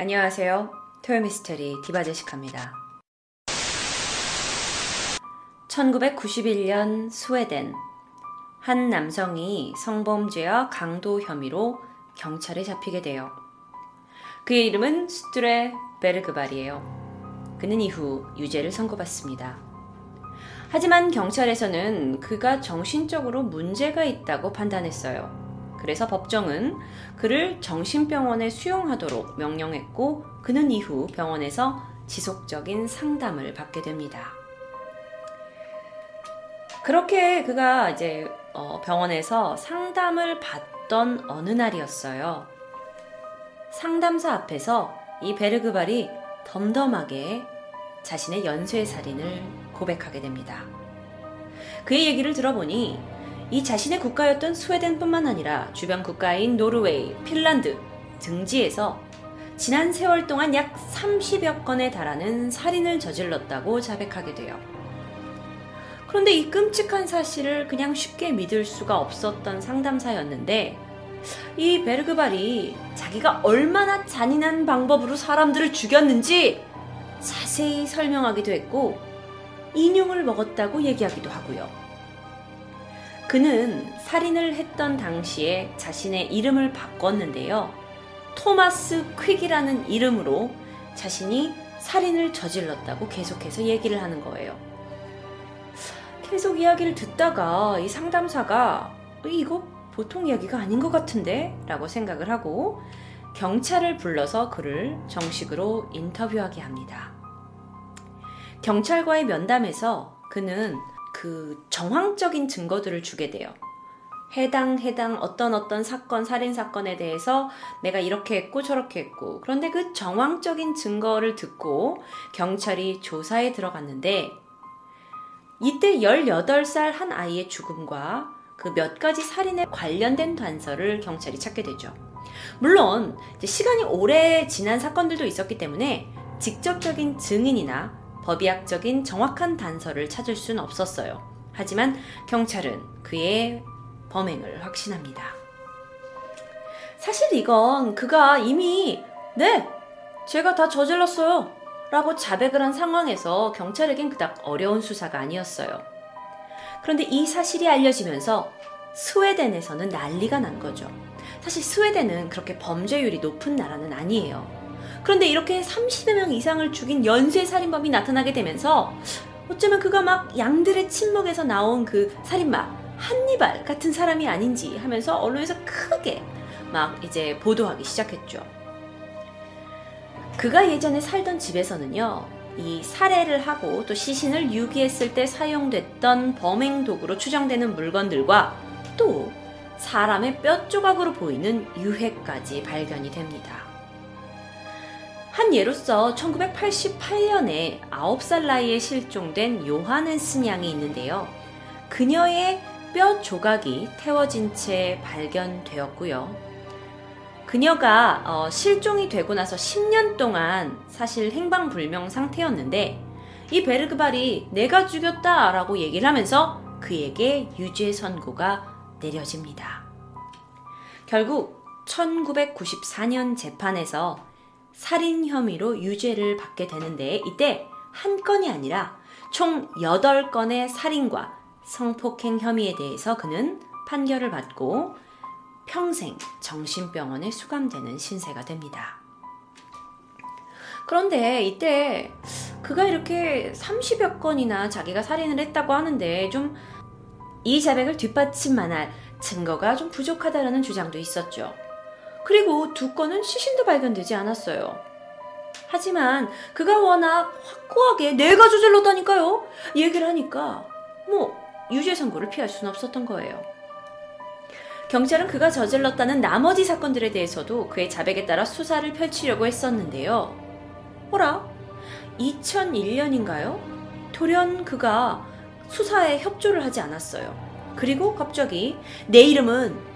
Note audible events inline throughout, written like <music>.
안녕하세요. 토요미스테리 디바제시카입니다. 1991년 스웨덴 한 남성이 성범죄와 강도 혐의로 경찰에 잡히게 돼요. 그의 이름은 스트레 베르그발이에요. 그는 이후 유죄를 선고받습니다. 하지만 경찰에서는 그가 정신적으로 문제가 있다고 판단했어요. 그래서 법정은 그를 정신병원에 수용하도록 명령했고 그는 이후 병원에서 지속적인 상담을 받게 됩니다. 그렇게 그가 이제 어, 병원에서 상담을 받던 어느 날이었어요. 상담사 앞에서 이 베르그발이 덤덤하게 자신의 연쇄 살인을 고백하게 됩니다. 그의 얘기를 들어보니 이 자신의 국가였던 스웨덴뿐만 아니라 주변 국가인 노르웨이, 핀란드 등지에서 지난 세월 동안 약 30여 건에 달하는 살인을 저질렀다고 자백하게 돼요. 그런데 이 끔찍한 사실을 그냥 쉽게 믿을 수가 없었던 상담사였는데 이 베르그발이 자기가 얼마나 잔인한 방법으로 사람들을 죽였는지 자세히 설명하기도 했고 인용을 먹었다고 얘기하기도 하고요. 그는 살인을 했던 당시에 자신의 이름을 바꿨는데요. 토마스 퀵이라는 이름으로 자신이 살인을 저질렀다고 계속해서 얘기를 하는 거예요. 계속 이야기를 듣다가 이 상담사가 이거 보통 이야기가 아닌 것 같은데? 라고 생각을 하고 경찰을 불러서 그를 정식으로 인터뷰하게 합니다. 경찰과의 면담에서 그는 그 정황적인 증거들을 주게 돼요. 해당 해당 어떤 어떤 사건 살인 사건에 대해서 내가 이렇게 했고 저렇게 했고 그런데 그 정황적인 증거를 듣고 경찰이 조사에 들어갔는데 이때 18살 한 아이의 죽음과 그 몇 가지 살인에 관련된 단서를 경찰이 찾게 되죠. 물론 시간이 오래 지난 사건들도 있었기 때문에 직접적인 증인이나 법의학적인 정확한 단서를 찾을 수는 없었어요. 하지만 경찰은 그의 범행을 확신합니다. 사실 이건 그가 이미 네, 제가 다 저질렀어요. 라고 자백을 한 상황에서 경찰에겐 그닥 어려운 수사가 아니었어요. 그런데 이 사실이 알려지면서 스웨덴에서는 난리가 난 거죠. 사실 스웨덴은 그렇게 범죄율이 높은 나라는 아니에요. 그런데 이렇게 30여 명 이상을 죽인 연쇄 살인범이 나타나게 되면서 어쩌면 그가 막 양들의 침묵에서 나온 그 살인마 한니발 같은 사람이 아닌지 하면서 언론에서 크게 막 이제 보도하기 시작했죠. 그가 예전에 살던 집에서는요, 이 살해를 하고 또 시신을 유기했을 때 사용됐던 범행 도구로 추정되는 물건들과 또 사람의 뼈 조각으로 보이는 유해까지 발견이 됩니다. 한 예로서 1988년에 9살 나이에 실종된 요하네스 양이 있는데요. 그녀의 뼈 조각이 태워진 채 발견되었고요. 그녀가 어, 실종이 되고 나서 10년 동안 사실 행방불명 상태였는데 이 베르그발이 내가 죽였다 라고 얘기를 하면서 그에게 유죄 선고가 내려집니다. 결국 1994년 재판에서 살인 혐의로 유죄를 받게 되는데 이때 한 건이 아니라 총 8건의 살인과 성폭행 혐의에 대해서 그는 판결을 받고 평생 정신병원에 수감되는 신세가 됩니다. 그런데 이때 그가 이렇게 30여 건이나 자기가 살인을 했다고 하는데 좀 이 자백을 뒷받침만할 증거가 좀 부족하다라는 주장도 있었죠. 그리고 두 건은 시신도 발견되지 않았어요. 하지만 그가 워낙 확고하게 내가 저질렀다니까요. 얘기를 하니까 뭐 유죄 선고를 피할 수는 없었던 거예요. 경찰은 그가 저질렀다는 나머지 사건들에 대해서도 그의 자백에 따라 수사를 펼치려고 했었는데요. 뭐라? 2001년인가요? 돌연 그가 수사에 협조를 하지 않았어요. 그리고 갑자기 내 이름은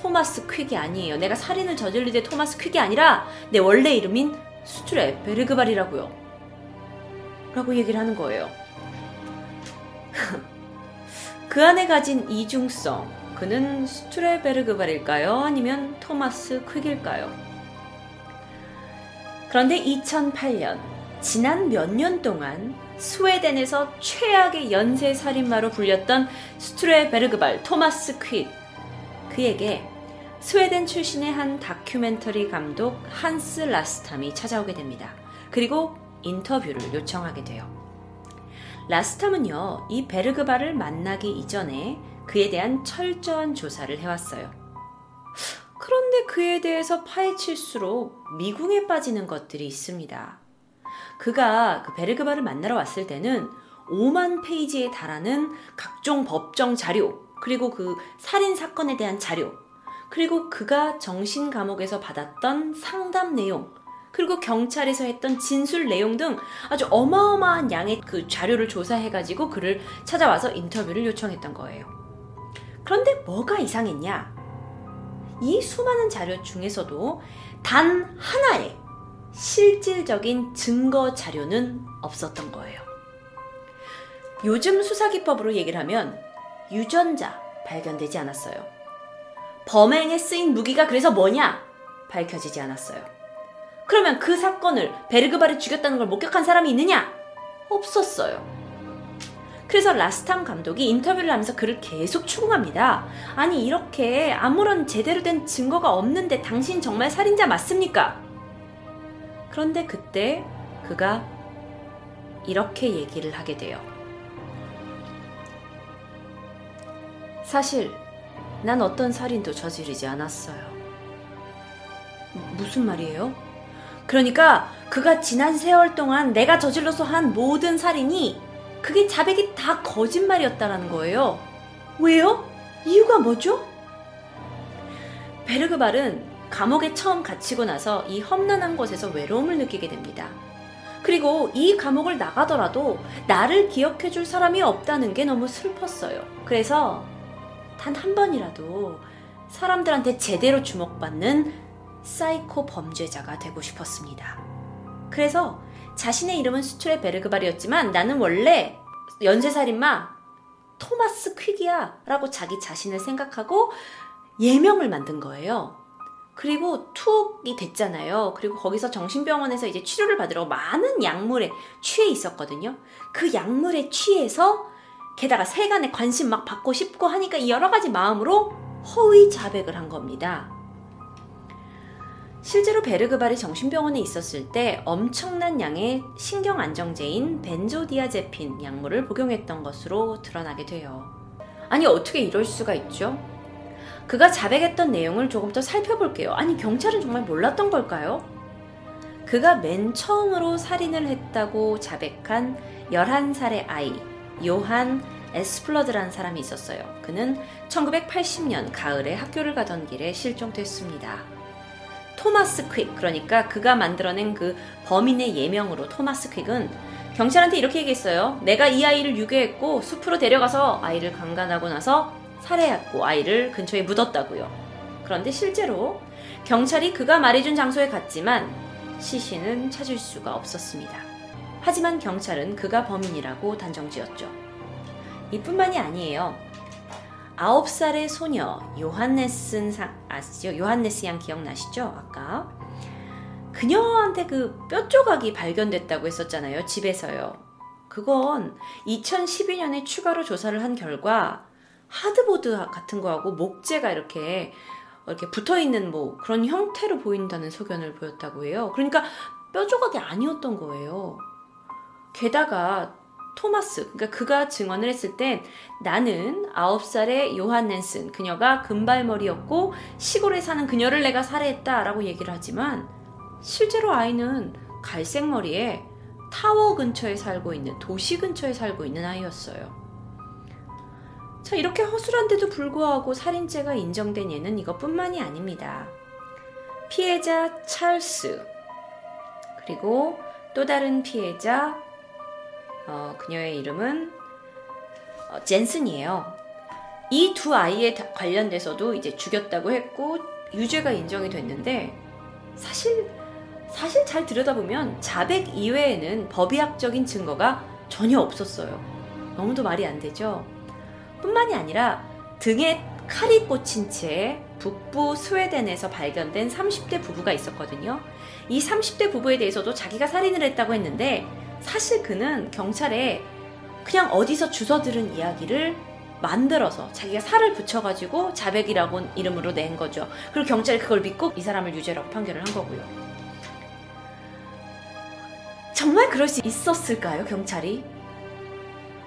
토마스 퀵이 아니에요. 내가 살인을 저질릴 때 토마스 퀵이 아니라 내 원래 이름인 수트레 베르그발이라고요. 라고 얘기를 하는 거예요. <laughs> 그 안에 가진 이중성, 그는 스트레 베르그발일까요? 아니면 토마스 퀵일까요? 그런데 2008년, 지난 몇 년 동안 스웨덴에서 최악의 연쇄 살인마로 불렸던 스트레 베르그발 토마스 퀴 그에게 스웨덴 출신의 한 다큐멘터리 감독 한스 라스탐이 찾아오게 됩니다. 그리고 인터뷰를 요청하게 돼요. 라스탐은요, 이 베르그바를 만나기 이전에 그에 대한 철저한 조사를 해왔어요. 그런데 그에 대해서 파헤칠수록 미궁에 빠지는 것들이 있습니다. 그가 그 베르그바를 만나러 왔을 때는 5만 페이지에 달하는 각종 법정 자료, 그리고 그 살인 사건에 대한 자료, 그리고 그가 정신 감옥에서 받았던 상담 내용, 그리고 경찰에서 했던 진술 내용 등 아주 어마어마한 양의 그 자료를 조사해가지고 그를 찾아와서 인터뷰를 요청했던 거예요. 그런데 뭐가 이상했냐? 이 수많은 자료 중에서도 단 하나의 실질적인 증거 자료는 없었던 거예요. 요즘 수사기법으로 얘기를 하면 유전자 발견되지 않았어요. 범행에 쓰인 무기가 그래서 뭐냐? 밝혀지지 않았어요. 그러면 그 사건을 베르그바를 죽였다는 걸 목격한 사람이 있느냐? 없었어요. 그래서 라스탐 감독이 인터뷰를 하면서 그를 계속 추궁합니다. 아니, 이렇게 아무런 제대로 된 증거가 없는데 당신 정말 살인자 맞습니까? 그런데 그때 그가 이렇게 얘기를 하게 돼요. 사실 난 어떤 살인도 저지르지 않았어요. 무슨 말이에요? 그러니까 그가 지난 세월 동안 내가 저질러서 한 모든 살인이 그게 자백이 다 거짓말이었다라는 거예요. 왜요? 이유가 뭐죠? 베르그발은 감옥에 처음 갇히고 나서 이 험난한 곳에서 외로움을 느끼게 됩니다. 그리고 이 감옥을 나가더라도 나를 기억해 줄 사람이 없다는 게 너무 슬펐어요. 그래서 단 한 번이라도 사람들한테 제대로 주목받는 사이코 범죄자가 되고 싶었습니다. 그래서 자신의 이름은 수출의 베르그발이었지만 나는 원래 연쇄살인마 토마스 퀵이야 라고 자기 자신을 생각하고 예명을 만든 거예요. 그리고 투옥이 됐잖아요. 그리고 거기서 정신병원에서 이제 치료를 받으러 많은 약물에 취해 있었거든요. 그 약물에 취해서 게다가 세간에 관심 막 받고 싶고 하니까 여러 가지 마음으로 허위 자백을 한 겁니다. 실제로 베르그발이 정신병원에 있었을 때 엄청난 양의 신경 안정제인 벤조디아제핀 약물을 복용했던 것으로 드러나게 돼요. 아니 어떻게 이럴 수가 있죠? 그가 자백했던 내용을 조금 더 살펴볼게요. 아니, 경찰은 정말 몰랐던 걸까요? 그가 맨 처음으로 살인을 했다고 자백한 11살의 아이, 요한 에스플러드라는 사람이 있었어요. 그는 1980년 가을에 학교를 가던 길에 실종됐습니다. 토마스 퀵, 그러니까 그가 만들어낸 그 범인의 예명으로 토마스 퀵은 경찰한테 이렇게 얘기했어요. 내가 이 아이를 유괴했고 숲으로 데려가서 아이를 강간하고 나서 살해했고 아이를 근처에 묻었다고요. 그런데 실제로 경찰이 그가 말해준 장소에 갔지만 시신은 찾을 수가 없었습니다. 하지만 경찰은 그가 범인이라고 단정지었죠. 이뿐만이 아니에요. 9살의 소녀 요한네슨 아시죠? 요한네스 양 기억나시죠? 아까 그녀한테 그 뼈 조각이 발견됐다고 했었잖아요. 집에서요. 그건 2012년에 추가로 조사를 한 결과 하드보드 같은 거하고 목재가 이렇게 이렇게 붙어 있는 뭐 그런 형태로 보인다는 소견을 보였다고 해요. 그러니까 뼈 조각이 아니었던 거예요. 게다가 토마스, 그러니까 그가 증언을 했을 땐 나는 9살의 요한 넨슨, 그녀가 금발머리였고 시골에 사는 그녀를 내가 살해했다라고 얘기를 하지만 실제로 아이는 갈색머리에 타워 근처에 살고 있는 도시 근처에 살고 있는 아이였어요. 자, 이렇게 허술한데도 불구하고 살인죄가 인정된 예는 이것뿐만이 아닙니다. 피해자 찰스, 그리고 또 다른 피해자, 어, 그녀의 이름은 어, 젠슨이에요. 이 두 아이에 관련돼서도 이제 죽였다고 했고, 유죄가 인정이 됐는데, 사실, 사실 잘 들여다보면 자백 이외에는 법의학적인 증거가 전혀 없었어요. 너무도 말이 안 되죠? 뿐만이 아니라 등에 칼이 꽂힌 채 북부 스웨덴에서 발견된 30대 부부가 있었거든요. 이 30대 부부에 대해서도 자기가 살인을 했다고 했는데 사실 그는 경찰에 그냥 어디서 주워 들은 이야기를 만들어서 자기가 살을 붙여가지고 자백이라고 이름으로 낸 거죠. 그리고 경찰이 그걸 믿고 이 사람을 유죄라고 판결을 한 거고요. 정말 그럴 수 있었을까요, 경찰이?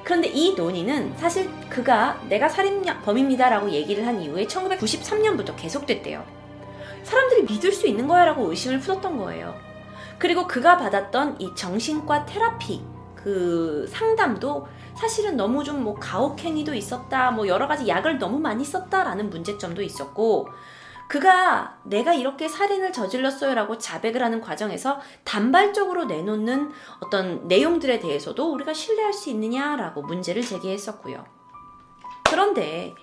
그런데 이 논의는 사실 그가 내가 살인 범입니다라고 얘기를 한 이후에 1993년부터 계속됐대요. 사람들이 믿을 수 있는 거야 라고 의심을 풀었던 거예요. 그리고 그가 받았던 이 정신과 테라피, 그 상담도 사실은 너무 좀 뭐 가혹행위도 있었다, 뭐 여러 가지 약을 너무 많이 썼다라는 문제점도 있었고, 그가 내가 이렇게 살인을 저질렀어요라고 자백을 하는 과정에서 단발적으로 내놓는 어떤 내용들에 대해서도 우리가 신뢰할 수 있느냐라고 문제를 제기했었고요. 그런데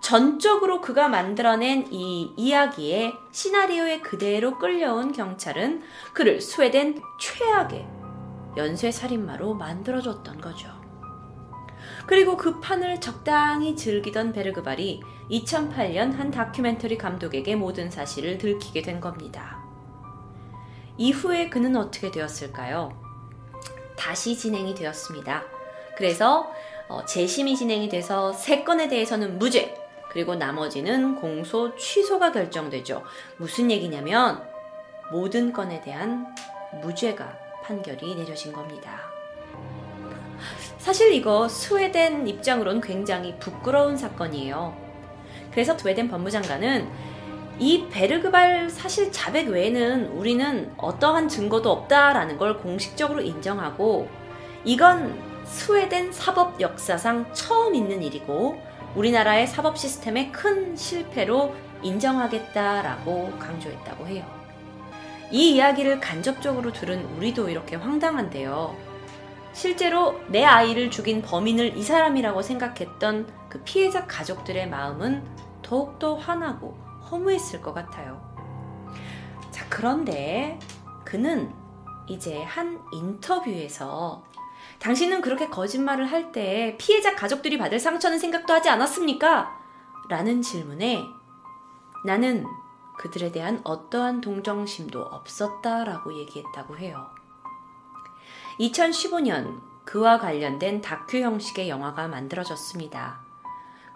전적으로 그가 만들어낸 이 이야기의 시나리오에 그대로 끌려온 경찰은 그를 스웨덴 최악의 연쇄 살인마로 만들어줬던 거죠. 그리고 그 판을 적당히 즐기던 베르그발이 2008년 한 다큐멘터리 감독에게 모든 사실을 들키게 된 겁니다. 이후에 그는 어떻게 되었을까요? 다시 진행이 되었습니다. 그래서 어, 재심이 진행이 돼서 세 건에 대해서는 무죄, 그리고 나머지는 공소 취소가 결정되죠. 무슨 얘기냐면 모든 건에 대한 무죄가 판결이 내려진 겁니다. 사실 이거 스웨덴 입장으론 굉장히 부끄러운 사건이에요. 그래서 스웨덴 법무장관은 이 베르그발 사실 자백 외에는 우리는 어떠한 증거도 없다라는 걸 공식적으로 인정하고 이건 스웨덴 사법 역사상 처음 있는 일이고 우리나라의 사법 시스템의 큰 실패로 인정하겠다라고 강조했다고 해요. 이 이야기를 간접적으로 들은 우리도 이렇게 황당한데요. 실제로 내 아이를 죽인 범인을 이 사람이라고 생각했던 그 피해자 가족들의 마음은 더욱더 화나고 허무했을 것 같아요. 자, 그런데 그는 이제 한 인터뷰에서 당신은 그렇게 거짓말을 할 때 피해자 가족들이 받을 상처는 생각도 하지 않았습니까? 라는 질문에 나는 그들에 대한 어떠한 동정심도 없었다라고 얘기했다고 해요. 2015년 그와 관련된 다큐 형식의 영화가 만들어졌습니다.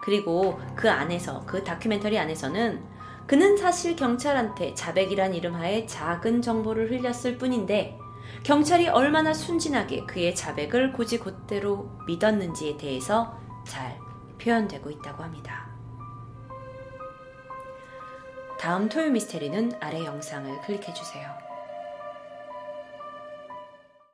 그리고 그 안에서, 그 다큐멘터리 안에서는 그는 사실 경찰한테 자백이란 이름 하에 작은 정보를 흘렸을 뿐인데 경찰이 얼마나 순진하게 그의 자백을 고지곧대로 믿었는지에 대해서 잘 표현되고 있다고 합니다. 다음 토요 미스테리는 아래 영상을 클릭해 주세요.